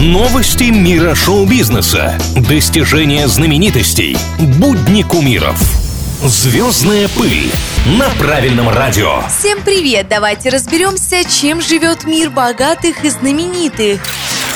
Новости мира шоу-бизнеса. Достижения знаменитостей. Будни кумиров. Звездная пыль на правильном радио. Всем привет! Давайте разберемся, чем живет мир богатых и знаменитых.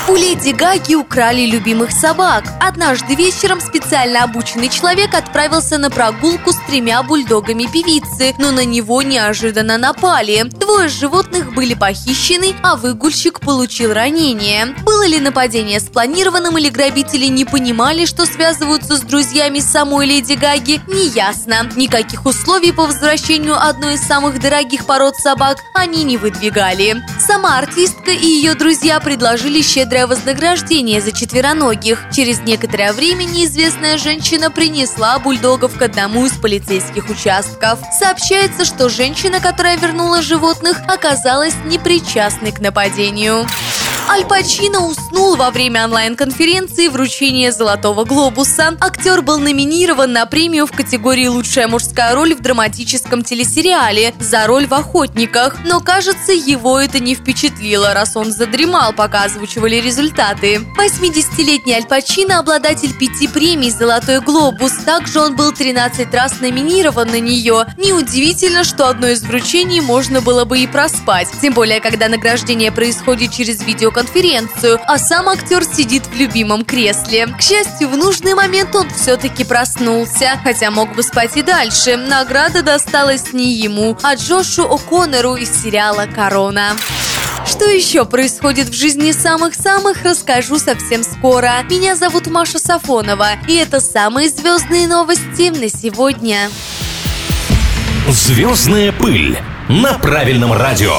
У Леди Гаги украли любимых собак. Однажды вечером специально обученный человек отправился на прогулку с тремя бульдогами певицы, но на него неожиданно напали. Двое животных были похищены, а выгульщик получил ранение. Было ли нападение спланированным или грабители не понимали, что связываются с друзьями самой Леди Гаги, неясно. Никаких условий по возвращению одной из самых дорогих пород собак они не выдвигали. Сама артистка и ее друзья предложили щедро щедрое вознаграждение за четвероногих. Через некоторое время неизвестная женщина принесла бульдогов к одному из полицейских участков. Сообщается, что женщина, которая вернула животных, оказалась непричастной к нападению. Аль Пачино уснул во время онлайн-конференции вручения «Золотого глобуса». Актер был номинирован на премию в категории «Лучшая мужская роль в драматическом телесериале» за роль в «Охотниках». Но, кажется, его это не впечатлило, раз он задремал, пока озвучивали результаты. 80-летний Аль Пачино – обладатель пяти премий «Золотой глобус». Также он был 13 раз номинирован на нее. Неудивительно, что одно из вручений можно было бы и проспать. Тем более, когда награждение происходит через видео видеоконференцию, а сам актер сидит в любимом кресле. К счастью, в нужный момент он все-таки проснулся, хотя мог бы спать и дальше. Награда досталась не ему, а Джошу О'Коннору из сериала «Корона». Что еще происходит в жизни самых-самых, расскажу совсем скоро. Меня зовут Маша Сафонова, и это самые звездные новости на сегодня. Звездная пыль на правильном радио.